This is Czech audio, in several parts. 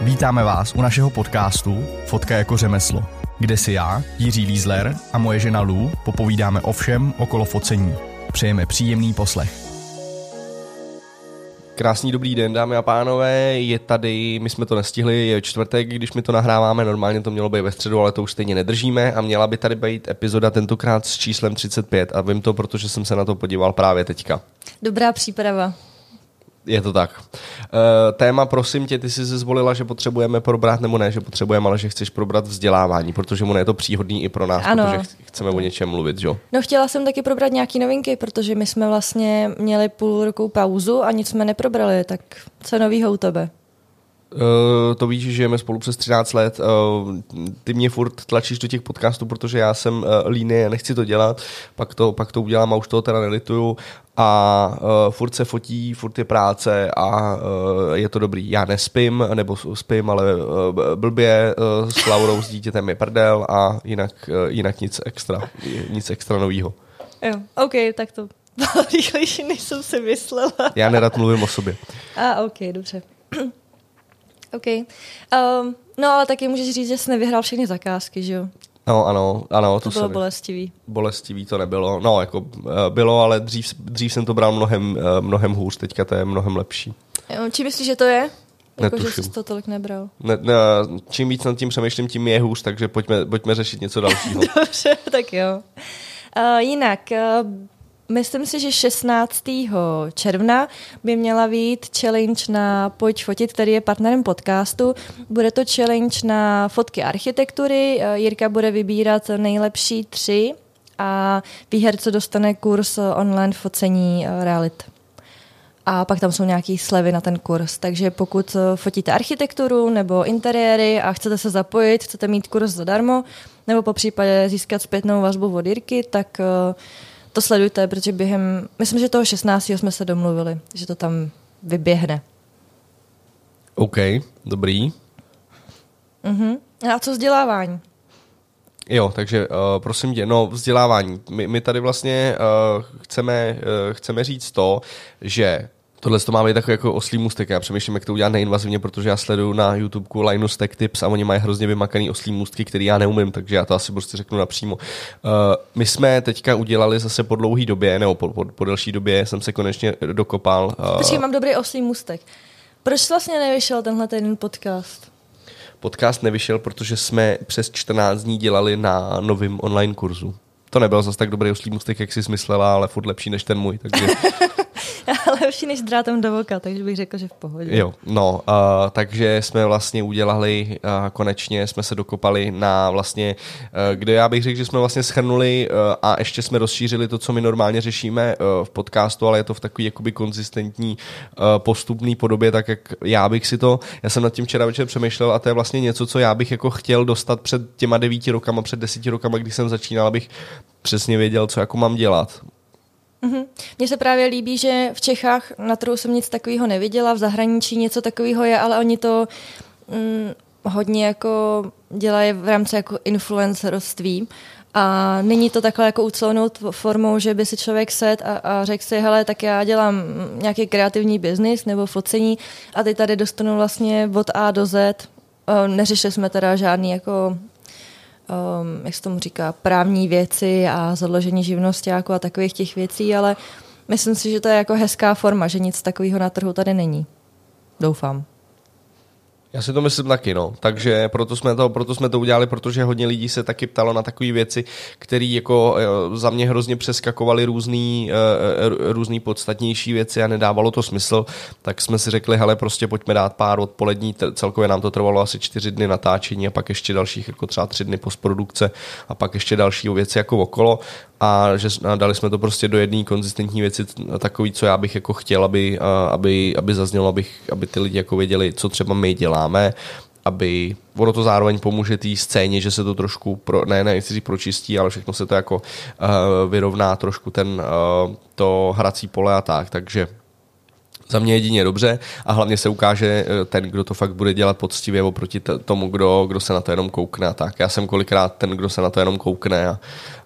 Vítáme vás u našeho podcastu Fotka jako řemeslo, kde si já, Jiří Lízler a moje žena Lou popovídáme o všem okolo focení. Přejeme příjemný poslech. Krásný dobrý den, dámy a pánové, je tady, my jsme to nestihli, je čtvrtek, když my to nahráváme, normálně to mělo být ve středu, ale to už stejně nedržíme a měla by tady být epizoda tentokrát s číslem 35 a vím to, protože jsem se na to podíval právě teďka. Dobrá příprava. Je to tak. E, téma, prosím tě, ty jsi se zvolila, že potřebujeme probrat, nebo ne, že potřebujeme, ale že chceš probrat vzdělávání, protože mu je to příhodný i pro nás, Ano. protože chceme o něčem mluvit, jo? No chtěla jsem taky probrat nějaký novinky, protože my jsme vlastně měli půl roku pauzu a nic jsme neprobrali, tak co novýho u tebe? Uh, to víš, že žijeme spolu přes 13 let. Uh, ty mě furt tlačíš do těch podcastů, protože já jsem uh, líný a nechci to dělat. Pak to, pak to udělám a už toho teda nelituju. A uh, furt se fotí, furt je práce a uh, je to dobrý. Já nespím, nebo spím, ale uh, blbě uh, s Laurou, s dítětem je prdel a jinak, uh, jinak nic extra, nic extra novýho. Jo, OK, tak to bylo rychlejší, než jsem si myslela. Já nerad mluvím o sobě. A OK, dobře. OK. Um, no ale taky můžeš říct, že jsi nevyhrál všechny zakázky, že jo? No ano, ano. To, To, bylo se, bolestivý. bolestivý to nebylo. No, jako eh, bylo, ale dřív, dřív jsem to bral mnohem, eh, mnohem hůř, teďka to je mnohem lepší. Či myslíš, že to je? Jako, že jsi to tolik nebral. Ne, ne, čím víc nad tím přemýšlím, tím je hůř, takže pojďme, pojďme řešit něco dalšího. Dobře, tak jo. Uh, jinak, uh, myslím si, že 16. června by měla být challenge na Pojď fotit, který je partnerem podcastu. Bude to challenge na fotky architektury. Uh, Jirka bude vybírat nejlepší tři a výherce dostane kurz uh, online focení uh, realit. A pak tam jsou nějaké slevy na ten kurz. Takže pokud eh, fotíte architekturu nebo interiéry a chcete se zapojit, chcete mít kurz zadarmo, nebo po případě získat zpětnou vazbu od Jirky, tak eh, to sledujte, protože během, myslím, že toho 16. jsme se domluvili, že to tam vyběhne. OK, dobrý. Mhm. A co vzdělávání? Jo, takže uh, prosím tě, no vzdělávání. My, my tady vlastně uh, chceme, uh, chceme říct to, že Tohle to má být takový jako oslý můstek. Já přemýšlím, jak to udělat neinvazivně, protože já sleduju na YouTubeku Linus Tech Tips a oni mají hrozně vymakaný oslý můstky, který já neumím, takže já to asi prostě řeknu napřímo. Uh, my jsme teďka udělali zase po dlouhé době, nebo po, po, po delší době jsem se konečně dokopal. Uh, Počkej, mám dobrý oslý můstek. Proč vlastně nevyšel tenhle ten podcast? podcast nevyšel, protože jsme přes 14 dní dělali na novém online kurzu. To nebyl zase tak dobrý oslý můstek, jak jsi smyslela, ale furt lepší než ten můj, takže Ale lepší než drátem do voka, takže bych řekl, že v pohodě. Jo, no, uh, takže jsme vlastně udělali, uh, konečně jsme se dokopali na vlastně, uh, kde já bych řekl, že jsme vlastně schrnuli uh, a ještě jsme rozšířili to, co my normálně řešíme uh, v podcastu, ale je to v takový jakoby konzistentní uh, postupný podobě, tak jak já bych si to, já jsem nad tím včera večer přemýšlel a to je vlastně něco, co já bych jako chtěl dostat před těma devíti rokama, před desíti rokama, když jsem začínal, abych přesně věděl, co jako mám dělat. Mně se právě líbí, že v Čechách na trhu jsem nic takového neviděla, v zahraničí něco takového je, ale oni to mm, hodně jako dělají v rámci jako influencerství. A není to takhle jako ucelenou formou, že by si člověk set a, a řekl si, hele, tak já dělám nějaký kreativní biznis nebo focení a ty tady dostanu vlastně od A do Z. Neřešili jsme teda žádný jako um, jak se tomu říká, právní věci a založení živnostáku a takových těch věcí, ale myslím si, že to je jako hezká forma, že nic takového na trhu tady není. Doufám. Já si to myslím taky, no. Takže proto jsme, to, proto jsme to udělali, protože hodně lidí se taky ptalo na takové věci, které jako eh, za mě hrozně přeskakovaly různý, eh, různý podstatnější věci a nedávalo to smysl, tak jsme si řekli, hele, prostě pojďme dát pár odpolední, celkově nám to trvalo asi čtyři dny natáčení a pak ještě dalších jako třeba tři dny postprodukce a pak ještě další věci jako okolo a že a dali jsme to prostě do jedné konzistentní věci, takový, co já bych jako chtěl, aby, aby, aby zaznělo, abych, aby ty lidi jako věděli, co třeba my děláme, aby ono to zároveň pomůže té scéně, že se to trošku, pro, ne, ne, nechci říct pročistí, ale všechno se to jako uh, vyrovná trošku ten, uh, to hrací pole a tak, takže za mě jedině dobře a hlavně se ukáže eh, ten, kdo to fakt bude dělat poctivě oproti t- tomu, kdo, kdo se na to jenom koukne. Tak já jsem kolikrát ten, kdo se na to jenom koukne a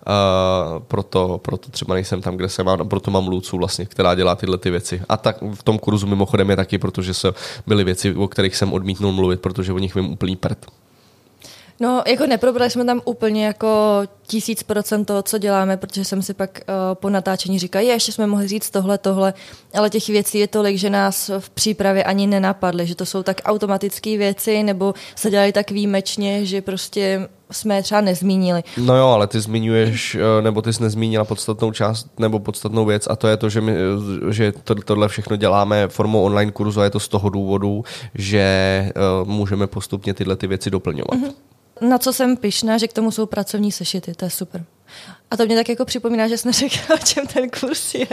Uh, proto, proto třeba nejsem tam, kde jsem a proto mám Lucu vlastně, která dělá tyhle ty věci. A tak v tom kurzu mimochodem je taky, protože se byly věci, o kterých jsem odmítnul mluvit, protože o nich vím úplný prd. No, jako neprobrali jsme tam úplně jako tisíc procent toho, co děláme, protože jsem si pak uh, po natáčení říkala, je, ještě jsme mohli říct tohle, tohle, ale těch věcí je tolik, že nás v přípravě ani nenapadly, že to jsou tak automatické věci, nebo se dělají tak výjimečně, že prostě jsme je třeba nezmínili. No jo, ale ty zmiňuješ, eh, nebo ty jsi nezmínila podstatnou část nebo podstatnou věc a to je to, že, my, eh, že to, tohle všechno děláme formou online kurzu a je to z toho důvodu, že uh, můžeme postupně tyhle ty věci doplňovat. Mm-hmm na co jsem pyšná, že k tomu jsou pracovní sešity, to je super. A to mě tak jako připomíná, že jsme řekla, o čem ten kurz je.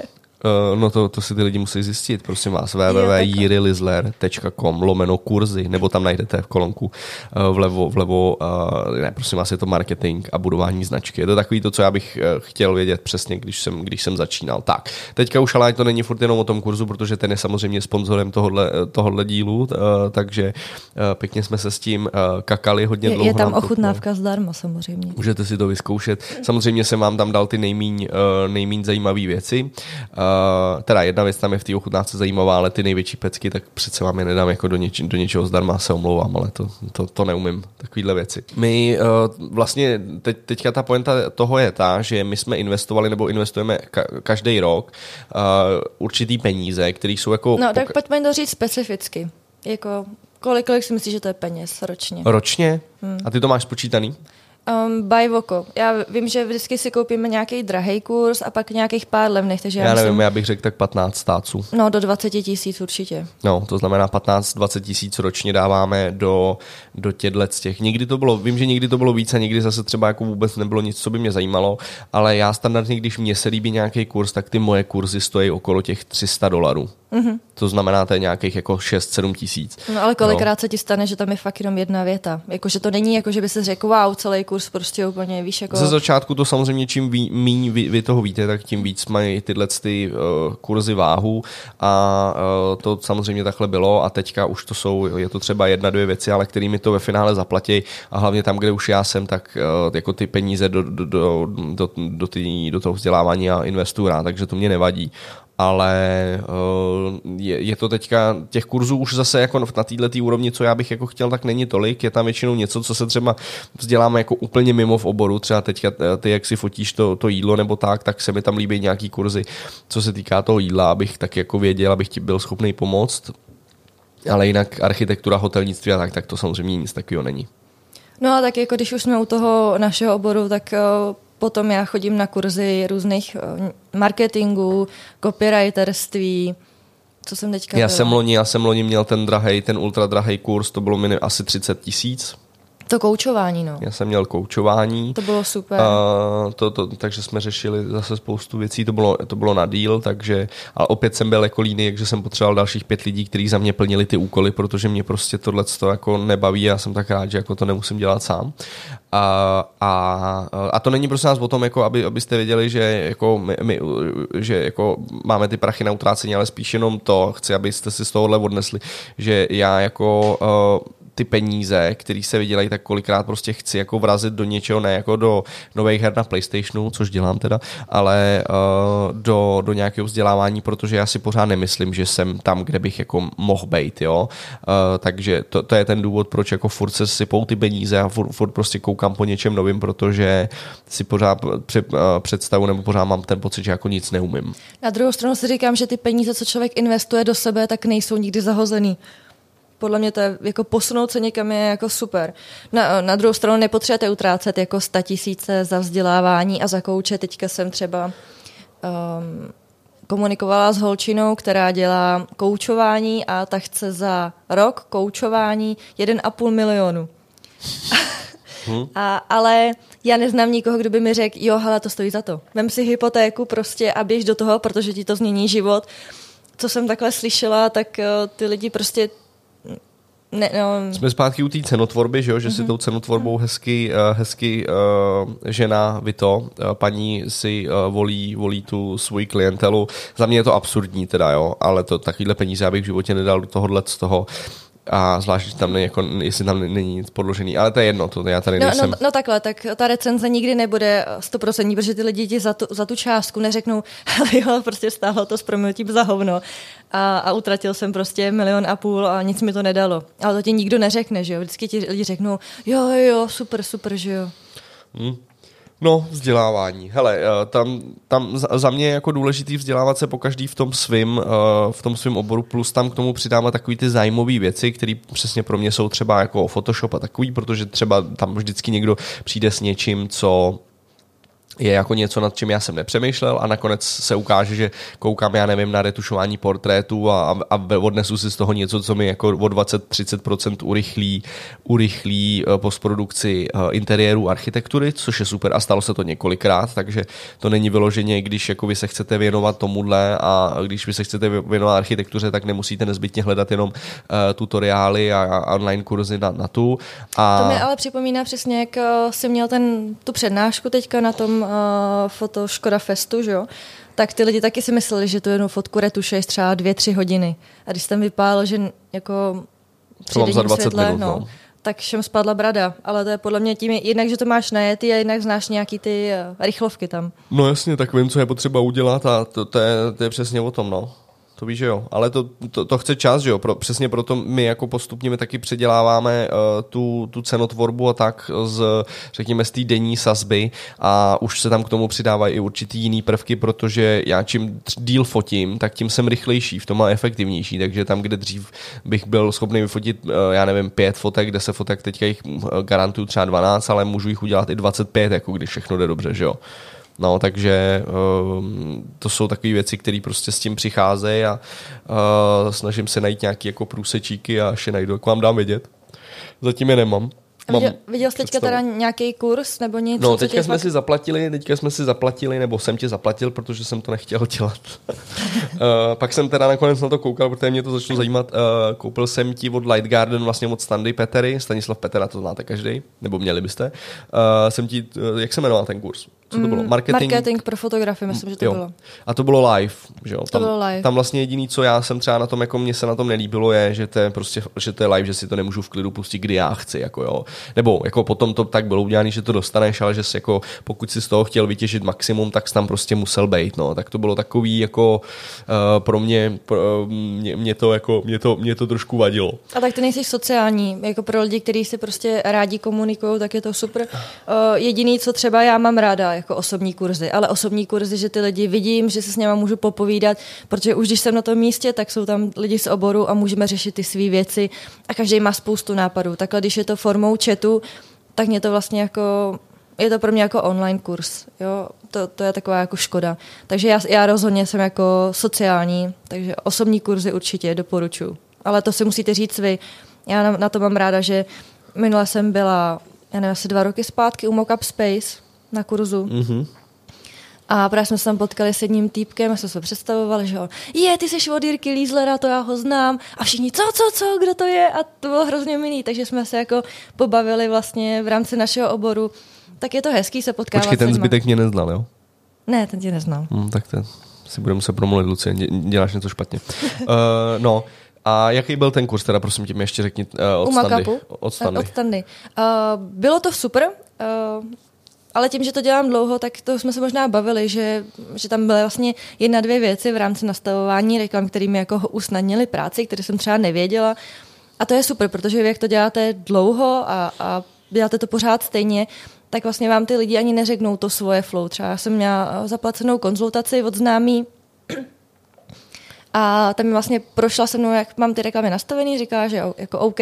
Uh, no to, to si ty lidi musí zjistit, prosím vás, www.jirilizler.com lomeno kurzy, nebo tam najdete v kolonku uh, vlevo, vlevo uh, ne, prosím vás, je to marketing a budování značky. Je to takový to, co já bych uh, chtěl vědět přesně, když jsem, když jsem začínal. Tak, teďka už ale to není furt jenom o tom kurzu, protože ten je samozřejmě sponzorem tohohle, tohohle dílu, uh, takže uh, pěkně jsme se s tím uh, kakali hodně je, dlouho. Je tam ochutnávka to, zdarma samozřejmě. Můžete si to vyzkoušet. Samozřejmě jsem vám tam dal ty nejmíň, uh, nejmíň zajímavé věci. Uh, Uh, teda jedna věc tam je v té ochutnávce zajímavá, ale ty největší pecky, tak přece vám je nedám jako do, něč, do něčeho zdarma, se omlouvám, ale to, to, to neumím, takovýhle věci. My uh, vlastně teď, teďka ta poenta toho je ta, že my jsme investovali nebo investujeme ka- každý rok uh, určitý peníze, které jsou jako... No, tak pojďme to říct specificky. Jako, kolik, kolik si myslíš, že to je peněz ročně? Ročně? Hmm. A ty to máš spočítaný? Um, by Voko. Já vím, že vždycky si koupíme nějaký drahý kurz a pak nějakých pár levných, takže já, já nevím, myslím, já bych řekl tak 15 stáců. No, do 20 tisíc určitě. No, to znamená 15-20 tisíc ročně dáváme do, do těchto z těch. Někdy to bylo, vím, že někdy to bylo víc a někdy zase třeba jako vůbec nebylo nic, co by mě zajímalo, ale já standardně, když mě se líbí nějaký kurz, tak ty moje kurzy stojí okolo těch 300 dolarů. Mm-hmm. To znamená, to je nějakých jako 6-7 tisíc. No ale kolikrát no. se ti stane, že tam je fakt jenom jedna věta. Jako, že to není jako, že by se řekl, wow, celý kurz prostě úplně, víš, jako... Ze začátku to samozřejmě, čím ví, míň vy, vy, toho víte, tak tím víc mají tyhle ty uh, kurzy váhu a uh, to samozřejmě takhle bylo a teďka už to jsou, je to třeba jedna, dvě věci, ale kterými to ve finále zaplatí a hlavně tam, kde už já jsem, tak uh, jako ty peníze do, do, do, do, do, tý, do toho vzdělávání a investuju rád, takže to mě nevadí ale uh, je, je to teďka, těch kurzů už zase jako na této úrovni, co já bych jako chtěl, tak není tolik, je tam většinou něco, co se třeba vzděláme jako úplně mimo v oboru, třeba teďka eh, ty, jak si fotíš to, to jídlo nebo tak, tak se mi tam líbí nějaký kurzy, co se týká toho jídla, abych tak jako věděl, abych ti byl schopný pomoct, ale jinak architektura, hotelnictví a tak, tak to samozřejmě nic takového není. No a tak jako když už jsme u toho našeho oboru, tak uh Potom já chodím na kurzy různých eh, marketingů, copywriterství, co jsem teďka Já byla. jsem loni, já jsem loni měl ten drahej, ten ultra drahý kurz, to bylo mi asi 30 tisíc to koučování, no. Já jsem měl koučování. To bylo super. Uh, to, to, takže jsme řešili zase spoustu věcí, to bylo, to bylo na díl, takže, ale opět jsem byl jako líný, takže jsem potřeboval dalších pět lidí, kteří za mě plnili ty úkoly, protože mě prostě tohle to jako nebaví a já jsem tak rád, že jako to nemusím dělat sám. A, a, a to není prostě nás o tom, jako aby, abyste věděli, že, jako my, my, že jako máme ty prachy na utrácení, ale spíš jenom to, chci, abyste si z tohohle odnesli, že já jako uh, ty peníze, které se vydělají, tak kolikrát prostě chci jako vrazit do něčeho, ne jako do nových her na PlayStationu, což dělám teda, ale uh, do, do nějakého vzdělávání, protože já si pořád nemyslím, že jsem tam, kde bych jako mohl být, jo. Uh, takže to, to, je ten důvod, proč jako furt se sypou ty peníze a furt, furt prostě koukám po něčem novým, protože si pořád před, uh, představu nebo pořád mám ten pocit, že jako nic neumím. Na druhou stranu si říkám, že ty peníze, co člověk investuje do sebe, tak nejsou nikdy zahozený podle mě to je, jako posunout se někam je jako super. Na, na druhou stranu nepotřebujete utrácet jako sta tisíce za vzdělávání a za kouče. Teďka jsem třeba um, komunikovala s holčinou, která dělá koučování a ta chce za rok koučování 1,5 milionu. Hmm. A, ale já neznám nikoho, kdo by mi řekl, jo, hele, to stojí za to. Vem si hypotéku prostě a běž do toho, protože ti to změní život. Co jsem takhle slyšela, tak uh, ty lidi prostě Ne, no, Jsme zpátky u té cenotvorby, že, jo? že si tou cenotvorbou hezky, eh, hezky uh, žena, vy to, uh, paní si uh, volí, volí tu svoji klientelu. Za mě je to absurdní teda, jo, ale to takovýhle peníze já bych v životě nedal do tohohle z toho a zvlášť, že tam není, jako, jestli tam není nic podložený, ale to je jedno, to já tady no, nejsem. no, no takhle, tak ta recenze nikdy nebude 100%, protože ty lidi ti za tu, za tu částku neřeknou, ale jo, prostě stálo to s proměnutím za hovno a, a utratil jsem prostě milion a půl a nic mi to nedalo. Ale to ti nikdo neřekne, že jo, vždycky ti lidi řeknou, jo, jo, super, super, že jo. Hmm. No, vzdělávání. Hele, eh, tam, tam za mě je jako důležitý vzdělávat se po každý v tom svým, eh, v tom svým oboru, plus tam k tomu přidávat takový ty zájmové věci, které přesně pro mě jsou třeba jako Photoshop a takový, protože třeba tam vždycky někdo přijde s něčím, co je jako něco, nad čím já jsem nepřemýšlel a nakonec se ukáže, že koukám, já nevím, na retušování portrétů a, a, odnesu si z toho něco, co mi jako o 20-30% urychlí, urychlí uh, postprodukci uh, interiéru architektury, což je super a stalo se to několikrát, takže to není vyloženě, když jako vy se chcete věnovat tomuhle a když vy se chcete věnovat architektuře, tak nemusíte nezbytně hledat jenom uh, tutoriály a, a online kurzy na, na tu. A... To mi ale připomíná přesně, jak jsi měl ten, tu přednášku teďka na tom uh, foto Škoda Festu, že jo? tak ty lidi taky si mysleli, že tu jednu fotku retušuješ třeba dvě, tři hodiny. A když tam vypálil, že jako při za 20 světle, minut, no, no. tak všem spadla brada. Ale to je podle mě tím, jednak, že to máš najetý a jednak znáš nějaký ty uh, rychlovky tam. No jasně, tak vím, co je potřeba udělat a to, to, je, to je přesně o tom, no. To víš, že jo. Ale to, to, to chce čas, že jo. Pro, přesně proto my jako postupně my taky předěláváme uh, tu, tu cenotvorbu a tak z, řekněme, z té denní sazby a už se tam k tomu přidávají i určitý jiný prvky, protože já čím díl fotím, tak tím jsem rychlejší, v tom a efektivnější, takže tam, kde dřív bych byl schopný vyfotit, uh, já nevím, pět fotek, deset fotek, teďka jich uh, garantuju třeba 12, ale můžu jich udělat i 25, jako když všechno jde dobře, že jo. No, takže uh, to jsou takové věci, které prostě s tím přicházejí a uh, snažím se najít nějaké jako průsečíky a až je najdu, jak vám dám vědět. Zatím je nemám. Mám viděl, viděl jsi teďka teda nějaký kurz nebo něco? No, teďka jsme fakt... si zaplatili, teďka jsme si zaplatili, nebo jsem ti zaplatil, protože jsem to nechtěl dělat. uh, pak jsem teda nakonec na to koukal, protože mě to začalo zajímat. Uh, koupil jsem ti od Light Garden vlastně od Standy Petery, Stanislav Petera, to znáte každý, nebo měli byste. Uh, jsem ti, uh, jak se jmenoval ten kurz? Co to bylo? Mm, marketing, Marketing pro fotografii, myslím, že to jo. bylo. A to bylo live, že jo? Tam, to bylo live. Tam vlastně jediný, co já jsem třeba na tom, jako mě se na tom nelíbilo, je, že to je prostě, že to je live, že si to nemůžu v klidu pustit, kdy já chci, jako jo. Nebo jako potom to tak bylo udělané, že to dostaneš, ale že si jako, pokud si z toho chtěl vytěžit maximum, tak jsi tam prostě musel být, no. Tak to bylo takový, jako uh, pro mě, pro, mě, mě, to jako, mě to, mě to trošku vadilo. A tak to nejsi sociální, jako pro lidi, kteří si prostě rádi komunikují, tak je to super. Uh, jediný, co třeba já mám ráda, jako osobní kurzy, ale osobní kurzy, že ty lidi vidím, že se s něma můžu popovídat, protože už když jsem na tom místě, tak jsou tam lidi z oboru a můžeme řešit ty své věci a každý má spoustu nápadů. Takhle, když je to formou chatu, tak mě to vlastně jako je to pro mě jako online kurz, jo, to, to je taková jako škoda. Takže já, já rozhodně jsem jako sociální, takže osobní kurzy určitě doporučuji. Ale to si musíte říct vy. Já na, na to mám ráda, že minule jsem byla, já nevím, asi dva roky zpátky u Mockup Space na kurzu. Mm-hmm. A právě jsme se tam potkali s jedním týpkem a jsme se představovali, že on, je, ty jsi od Jirky Lízlera, to já ho znám. A všichni, co, co, co, kdo to je? A to bylo hrozně milý, takže jsme se jako pobavili vlastně v rámci našeho oboru. Tak je to hezký se potkávat. Počkej, ten zbytek mě neznal, jo? Ne, ten tě neznal. Hmm, tak to si budeme se promluvit, Lucie, děláš něco špatně. uh, no, a jaký byl ten kurz, teda prosím tě mi ještě řekni uh, od, standy, od Standy. Od standy. Uh, bylo to super. Uh, ale tím, že to dělám dlouho, tak to jsme se možná bavili, že, že tam byly vlastně jedna, dvě věci v rámci nastavování reklam, které mi jako usnadnili práci, které jsem třeba nevěděla. A to je super, protože vy, jak to děláte dlouho a, a děláte to pořád stejně, tak vlastně vám ty lidi ani neřeknou to svoje flow. Třeba já jsem měla zaplacenou konzultaci od známý a tam mi vlastně prošla se mnou, jak mám ty reklamy nastavený, říká, že jako OK,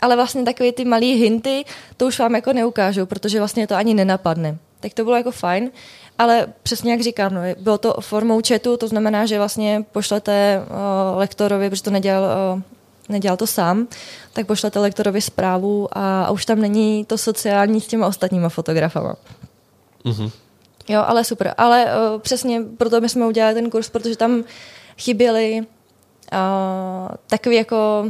ale vlastně takové ty malé hinty, to už vám jako neukážu, protože vlastně to ani nenapadne. Tak to bylo jako fajn, ale přesně jak říkám, no, bylo to formou chatu, to znamená, že vlastně pošlete uh, lektorovi, protože to nedělal, uh, nedělal to sám, tak pošlete lektorovi zprávu a, a už tam není to sociální s těma ostatníma fotografama. Mm-hmm. Jo, ale super. Ale uh, přesně proto my jsme udělali ten kurz, protože tam chyběly uh, takový jako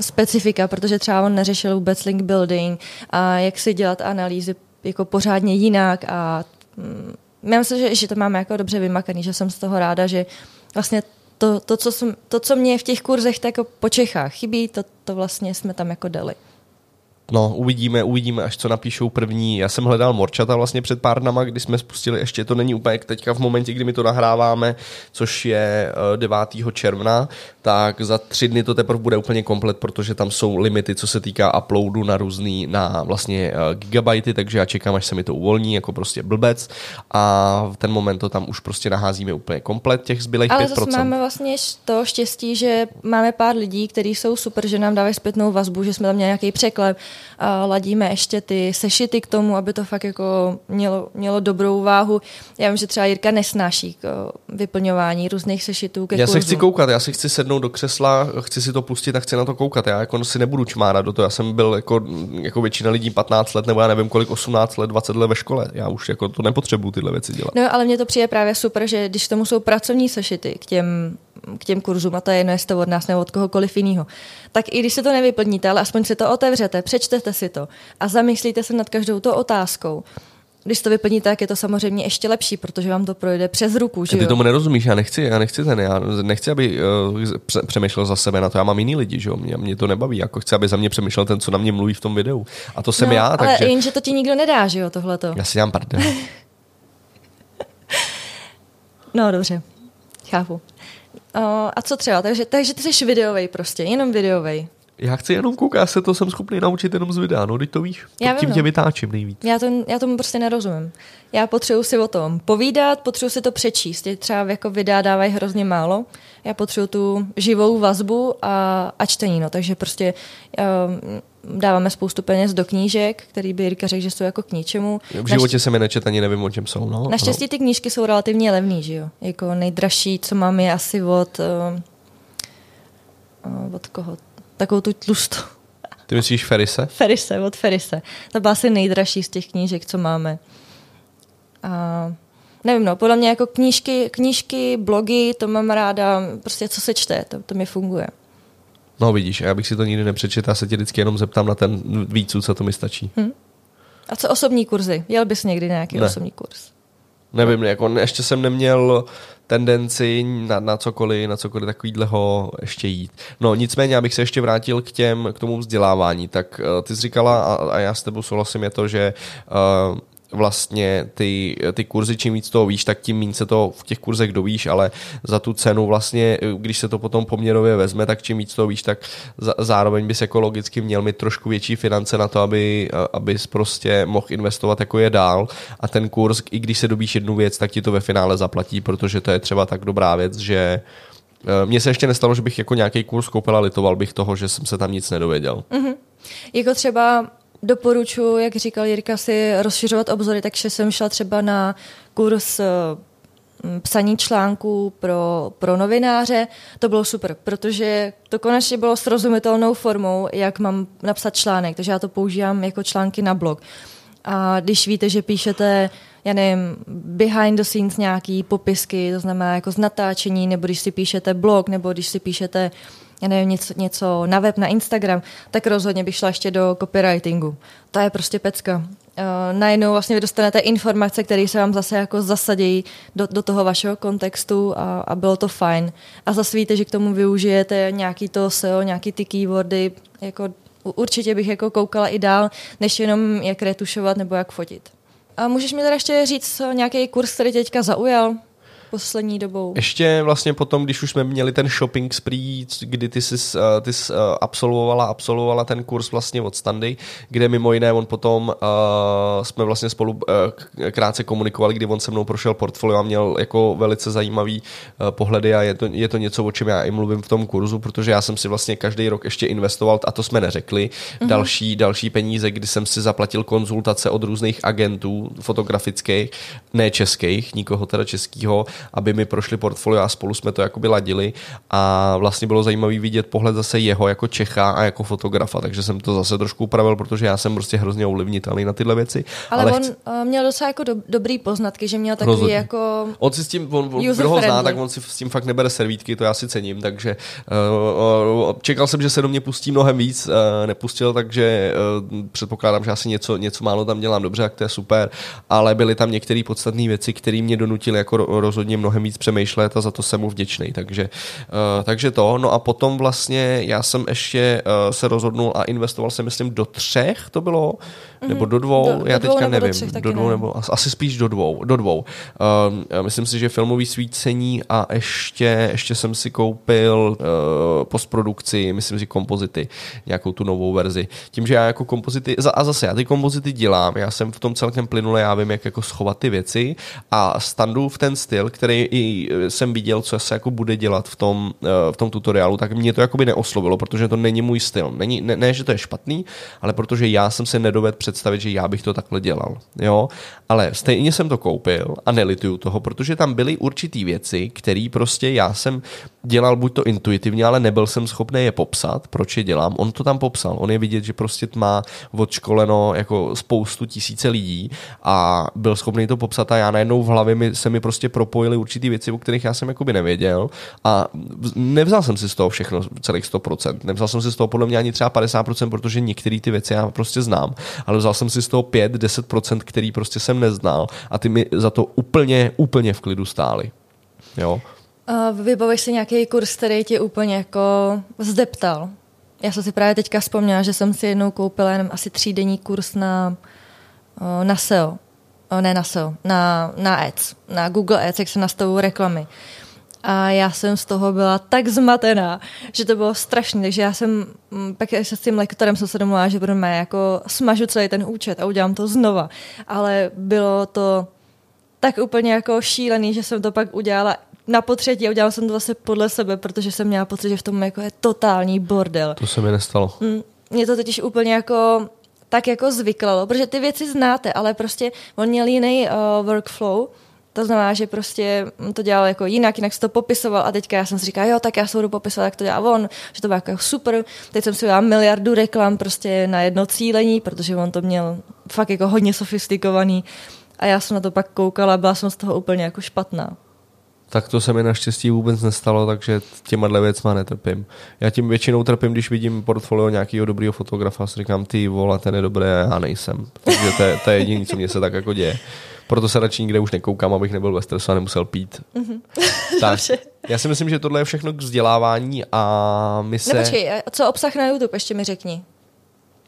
specifika, protože třeba on neřešil vůbec link building a jak si dělat analýzy jako pořádně jinak a mm, já myslím, že, že to máme jako dobře vymakaný, že jsem z toho ráda, že vlastně to, to, co, jsem, to, co mě v těch kurzech tak jako po Čechách chybí, to, to vlastně jsme tam jako dali. No, uvidíme, uvidíme, až co napíšou první. Já jsem hledal Morčata vlastně před pár dnama, kdy jsme spustili, ještě to není úplně teďka v momentě, kdy my to nahráváme, což je 9. Eh, června, tak za tři dny to teprve bude úplně komplet, protože tam jsou limity, co se týká uploadu na různý, na vlastně eh, gigabajty, takže já čekám, až se mi to uvolní, jako prostě blbec a v ten moment to tam už prostě naházíme úplně komplet těch zbylých Ale 5%. Ale máme vlastně to štěstí, že máme pár lidí, kteří jsou super, že nám dávají zpětnou vazbu, že jsme tam měli nějaký překlep, a ladíme ještě ty sešity k tomu, aby to fakt jako mělo, mělo dobrou váhu. Já vím, že třeba Jirka nesnáší k vyplňování různých sešitů ke Já kurzu. se chci koukat, já si chci sednout do křesla, chci si to pustit a chci na to koukat. Já jako si nebudu čmárat do toho. Já jsem byl jako, jako většina lidí 15 let, nebo já nevím kolik, 18 let, 20 let ve škole. Já už jako to nepotřebuju tyhle věci dělat. No, ale mně to přijde právě super, že když tomu jsou pracovní sešity k těm k těm kurzům, a to je jedno, jestli to od nás nebo od kohokoliv jiného, tak i když se to nevyplníte, ale aspoň si to otevřete, přečtete si to a zamyslíte se nad každou tou otázkou, když to vyplníte, tak je to samozřejmě ještě lepší, protože vám to projde přes ruku. Že Ty jo? tomu nerozumíš, já nechci, já nechci ten, já nechci, aby uh, přemýšlel za sebe na to, já mám jiný lidi, že jo, mě, mě to nebaví, jako chci, aby za mě přemýšlel ten, co na mě mluví v tom videu. A to jsem no, já, ale takže... Ale jenže to ti nikdo nedá, že jo, tohleto. Já si dám pardon. no, dobře, chápu. Uh, a co třeba? Takže, takže ty jsi videovej prostě, jenom videovej. Já chci jenom koukat, já se to jsem schopný naučit jenom z videa, no teď to víš. Já tím vím, tě no. vytáčím nejvíc. Já, to, já tomu prostě nerozumím. Já potřebuji si o tom povídat, potřebuji si to přečíst. Teď třeba jako videa dávají hrozně málo. Já potřebuji tu živou vazbu a, a čtení, no. takže prostě um, dáváme spoustu peněz do knížek, který by Jirka řekl, že jsou jako k ničemu. V životě se mi nečet, ani nevím, o čem jsou. No, Naštěstí ty knížky jsou relativně levný, že jo? Jako nejdražší, co mám, je asi od... Uh, uh, od koho? Takovou tu tlustou. Ty myslíš Ferise? Ferise, od Ferise. To byla asi nejdražší z těch knížek, co máme. A nevím, no, podle mě jako knížky, knížky, blogy, to mám ráda, prostě co se čte, to, to mi funguje. No vidíš, já bych si to nikdy nepřečetl, já se tě vždycky jenom zeptám na ten vícu, co to mi stačí. Hm. A co osobní kurzy? Jel bys někdy nějaký Ne. osobní kurz? Nevím, jako ještě jsem neměl tendenci na, na cokoliv, na cokoliv takovýhleho ještě jít. No nicméně, abych se ještě vrátil k těm, k tomu vzdělávání, tak uh, ty jsi říkala, a, a já s tebou souhlasím, je to, že uh, vlastně ty, ty kurzy, čím víc toho víš, tak tím méně se to v těch kurzech dovíš, ale za tu cenu vlastně, když se to potom poměrově vezme, tak čím víc toho víš, tak zároveň bys jako logicky měl mít trošku větší finance na to, aby, abys prostě mohl investovat jako je dál a ten kurz, i když se dobíš jednu věc, tak ti to ve finále zaplatí, protože to je třeba tak dobrá věc, že mně se ještě nestalo, že bych jako nějaký kurz koupil a litoval bych toho, že jsem se tam nic nedověděl. Mm-hmm. Jako třeba doporučuji, jak říkal Jirka, si rozšiřovat obzory, takže jsem šla třeba na kurz psaní článků pro, pro novináře. To bylo super, protože to konečně bylo srozumitelnou formou, jak mám napsat článek, takže já to používám jako články na blog. A když víte, že píšete, já nevím, behind the scenes nějaký popisky, to znamená jako z natáčení, nebo když si píšete blog, nebo když si píšete já nevím, něco, něco na web, na Instagram, tak rozhodně bych šla ještě do copywritingu. To je prostě pecka. Uh, najednou vlastně vy dostanete informace, které se vám zase jako zasadí do, do toho vašeho kontextu a, a bylo to fajn. A zase víte, že k tomu využijete nějaký to SEO, nějaký ty keywordy, jako určitě bych jako koukala i dál, než jenom jak retušovat nebo jak fotit. A můžeš mi teda ještě říct nějaký kurz, který teďka zaujal? Poslední dobou. Ještě vlastně potom, když už jsme měli ten shopping spree, kdy ty jsi, ty jsi absolvovala, absolvovala ten kurz vlastně od Standy, kde mimo jiné on potom uh, jsme vlastně spolu uh, krátce komunikovali, kdy on se mnou prošel portfolio a měl jako velice zajímavý uh, pohledy a je to, je to něco, o čem já i mluvím v tom kurzu, protože já jsem si vlastně každý rok ještě investoval, a to jsme neřekli, mm-hmm. další, další peníze, kdy jsem si zaplatil konzultace od různých agentů fotografických, ne českých, nikoho teda českého, aby mi prošli portfolio a spolu jsme to jakoby ladili a vlastně bylo zajímavé vidět pohled zase jeho jako Čecha a jako fotografa, takže jsem to zase trošku upravil, protože já jsem prostě hrozně ovlivnitelný na tyhle věci. Ale, ale on chci... Eh, měl docela jako do, dobrý poznatky, že měl takový Rozhodně. jako On si s tím, on, on kdo ho zná, tak on si s tím fakt nebere servítky, to já si cením, takže uh, čekal jsem, že se do mě pustí mnohem víc, uh, nepustil, takže uh, předpokládám, že asi něco, něco málo tam dělám dobře, jak to je super, ale byly tam některé podstatné věci, které mě donutily jako rozhodně mnohem víc přemýšlet a za to jsem mu vděčný. Takže, uh, takže to. No a potom vlastně já jsem ještě uh, se rozhodnul a investoval jsem, myslím, do třech to bylo, mm-hmm. nebo do dvou, do, já do teďka dvou nevím. Do, třech, do dvou, nebo asi spíš do dvou. Do dvou. Uh, myslím si, že filmový svícení a ještě, ještě jsem si koupil uh, postprodukci, myslím si kompozity, nějakou tu novou verzi. Tím, že já jako kompozity, a zase já ty kompozity dělám, já jsem v tom celkem plynule, já vím, jak jako schovat ty věci a standu v ten styl, který i jsem viděl, co se jako bude dělat v tom, uh, v tom tutoriálu, tak mě to jakoby neoslovilo, protože to není můj styl. Není, ne, ne, že to je špatný, ale protože já jsem se nedovedl představit, že já bych to takhle dělal. Jo? Ale stejně jsem to koupil a nelituju toho, protože tam byly určitý věci, které prostě já jsem dělal buď to intuitivně, ale nebyl jsem schopný je popsat, proč je dělám. On to tam popsal. On je vidět, že prostě má odškoleno jako spoustu tisíce lidí a byl schopný to popsat a já najednou v hlavě mi, se mi prostě propojily určitý věci, o kterých já jsem jakoby nevěděl a nevzal jsem si z toho všechno celých 100%. Nevzal jsem si z toho podle mě ani třeba 50%, protože některé ty věci já prostě znám, ale vzal jsem si z toho 5-10%, který prostě jsem neznal a ty mi za to úplně, úplně v klidu stály. Jo. Uh, si nějaký kurz, který tě úplně jako zdeptal? Já jsem si právě teďka vzpomněla, že jsem si jednou koupila jenom asi třídenní kurz na, na SEO. Ne na SEO, na, na Ads, na Google Ads, jak se nastavují reklamy. A já jsem z toho byla tak zmatená, že to bylo strašné. Takže já jsem, mm, pak se s tím lektorem jsem se domluvila, že budeme jako smažu celý ten účet a udělám to znova. Ale bylo to tak úplně jako šílený, že jsem to pak udělala na potřetí a udělala jsem to zase podle sebe, protože jsem měla pocit, že v tom jako je totální bordel. To se mi nestalo. Mm, mě to totiž úplně jako tak jako zvyklalo, protože ty věci znáte, ale prostě on měl jiný uh, workflow, to znamená, že prostě to dělal jako jinak, jinak se to popisoval a teďka já jsem si říkala, jo, tak já se budu popisovat, jak to dělá on, že to bylo jako super. Teď jsem si udělala miliardu reklam prostě na jedno cílení, protože on to měl fakt jako hodně sofistikovaný a já jsem na to pak koukala byla jsem z toho úplně jako špatná. Tak to se mi naštěstí vůbec nestalo, takže těma věcma netrpím. Já tím většinou trpím, když vidím portfolio nějakého dobrého fotografa a si říkám, ty vole, ten je dobré, já nejsem. Takže to je, to je jediné, co mě se tak jako děje. Proto se radši nikde už nekoukám, abych nebyl ve stresu a nemusel pít. Mm-hmm. tak, já si myslím, že tohle je všechno k vzdělávání a my se... No počkej, co obsah na YouTube, ještě mi řekni.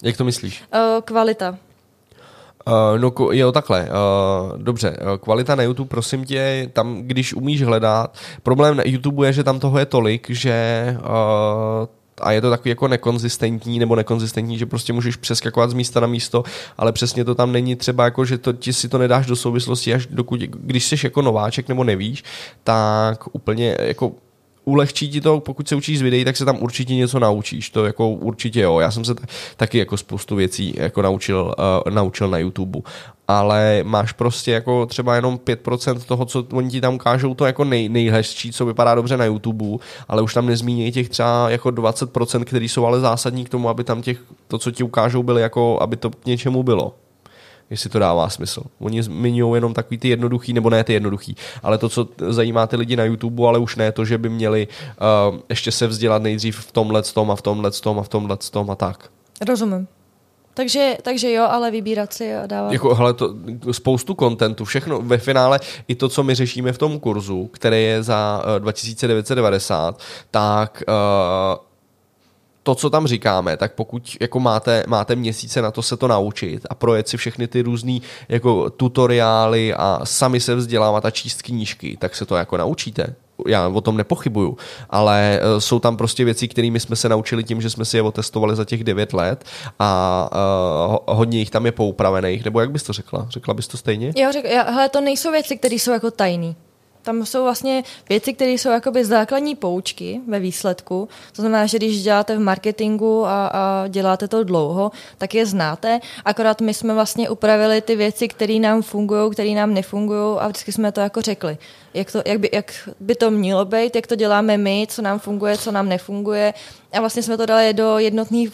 Jak to myslíš? Uh, kvalita. Uh, no jo, takhle. Uh, dobře, uh, kvalita na YouTube, prosím tě, tam, když umíš hledat, problém na YouTube je, že tam toho je tolik, že uh, a je to takový jako nekonzistentní nebo nekonzistentní, že prostě můžeš přeskakovat z místa na místo, ale přesně to tam není třeba jako, že to, ti si to nedáš do souvislosti, až dokud, když jsi jako nováček nebo nevíš, tak úplně jako ulehčí ti to, pokud se učíš z videí, tak se tam určitě něco naučíš. To jako určitě jo. Já jsem se taky jako spoustu věcí jako naučil, uh, naučil na YouTube. Ale máš prostě jako třeba jenom 5% toho, co oni ti tam ukážou, to jako nej, nejhezčí, co vypadá dobře na YouTube, ale už tam nezmíní těch třeba jako 20%, který jsou ale zásadní k tomu, aby tam těch, to, co ti ukážou, byly jako, aby to k něčemu bylo jestli to dává smysl. Oni zmiňují jenom takový ty jednoduchý, nebo ne ty jednoduchý, ale to, co zajímá ty lidi na YouTube, ale už ne to, že by měli uh, ještě se vzdělat nejdřív v tomhle tom a v tomhle tom a v tomhle tom a tak. Rozumím. Takže, takže jo, ale vybírat si a dávat. Jako, hele, to, spoustu kontentu, všechno ve finále, i to, co my řešíme v tom kurzu, který je za uh, 2990, tak uh, to, co tam říkáme, tak pokud jako máte, máte měsíce na to se to naučit a projet si všechny ty různé jako tutoriály a sami se vzdělávat a číst knížky, tak se to jako naučíte já o tom nepochybuju, ale uh, jsou tam prostě věci, kterými jsme se naučili tím, že jsme si je otestovali za těch 9 let a uh, hodně jich tam je poupravených, nebo jak bys to řekla? Řekla bys to stejně? Jo, řek, já, hele, to nejsou věci, které jsou jako tajný. Tam jsou vlastně věci, které jsou jakoby základní poučky ve výsledku. To znamená, že když děláte v marketingu a, a děláte to dlouho, tak je znáte. Akorát my jsme vlastně upravili ty věci, které nám fungují, které nám nefungují a vždycky jsme to jako řekli. Jak, to, jak, by, jak by to mělo být, jak to děláme my, co nám funguje, co nám nefunguje. A vlastně jsme to dali do jednotné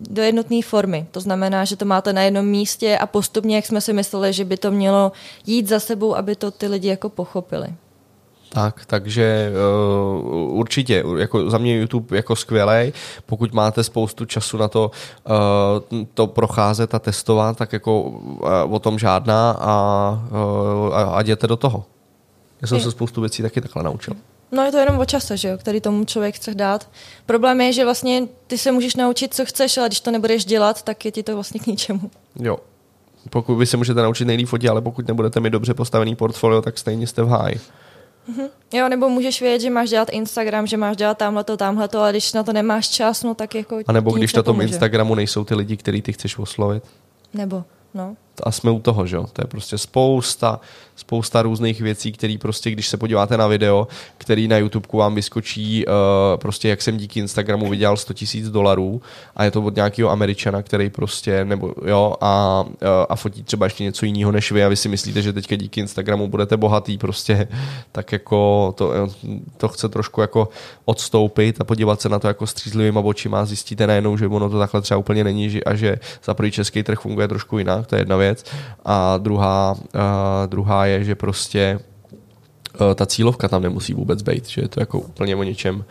do jednotný formy. To znamená, že to máte na jednom místě a postupně, jak jsme si mysleli, že by to mělo jít za sebou, aby to ty lidi jako pochopili. Tak, takže uh, určitě, jako za mě YouTube jako skvělý. Pokud máte spoustu času na to uh, to procházet a testovat, tak jako uh, o tom žádná a, uh, a, a jděte do toho. Já jsem je. se spoustu věcí taky takhle naučil. No je to jenom o čase, že jo, který tomu člověk chce dát. Problém je, že vlastně ty se můžeš naučit, co chceš, ale když to nebudeš dělat, tak je ti to vlastně k ničemu. Jo. Pokud vy se můžete naučit nejlíp fotit, ale pokud nebudete mít dobře postavený portfolio, tak stejně jste v háji. Mm-hmm. Jo, nebo můžeš vědět, že máš dělat Instagram, že máš dělat tamhleto, tamhleto, ale když na to nemáš čas, no tak jako... A nebo když na tom Instagramu nejsou ty lidi, který ty chceš oslovit. Nebo, no a jsme u toho, že jo? To je prostě spousta, spousta různých věcí, které prostě, když se podíváte na video, který na YouTube vám vyskočí, uh, prostě jak jsem díky Instagramu vydělal 100 tisíc dolarů a je to od nějakého Američana, který prostě, nebo jo, a, uh, a fotí třeba ještě něco jiného než vy a vy si myslíte, že teďka díky Instagramu budete bohatý prostě, tak jako to, to chce trošku jako odstoupit a podívat se na to jako střízlivýma očima a zjistíte najednou, že ono to takhle třeba úplně není a že za první český trh funguje trošku jinak, to je jedna věc věc. A druhá, druhá je, že prostě e, ta cílovka tam nemusí vůbec být, že je to jako úplně o něčem.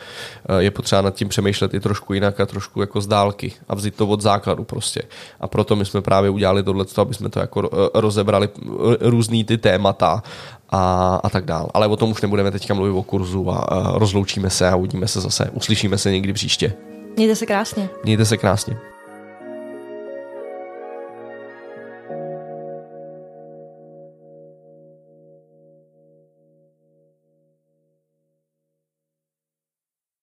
E, je potřeba nad tím přemýšlet i trošku jinak a trošku jako z dálky a vzít to od základu prostě. A proto my jsme právě udělali tohle, aby jsme to jako e, rozebrali různý ty témata a, a tak dál. Ale o tom už nebudeme teďka mluvit o kurzu a, a rozloučíme se a uvidíme se zase. Uslyšíme se někdy příště. Mějte se krásně. Mějte se krásně.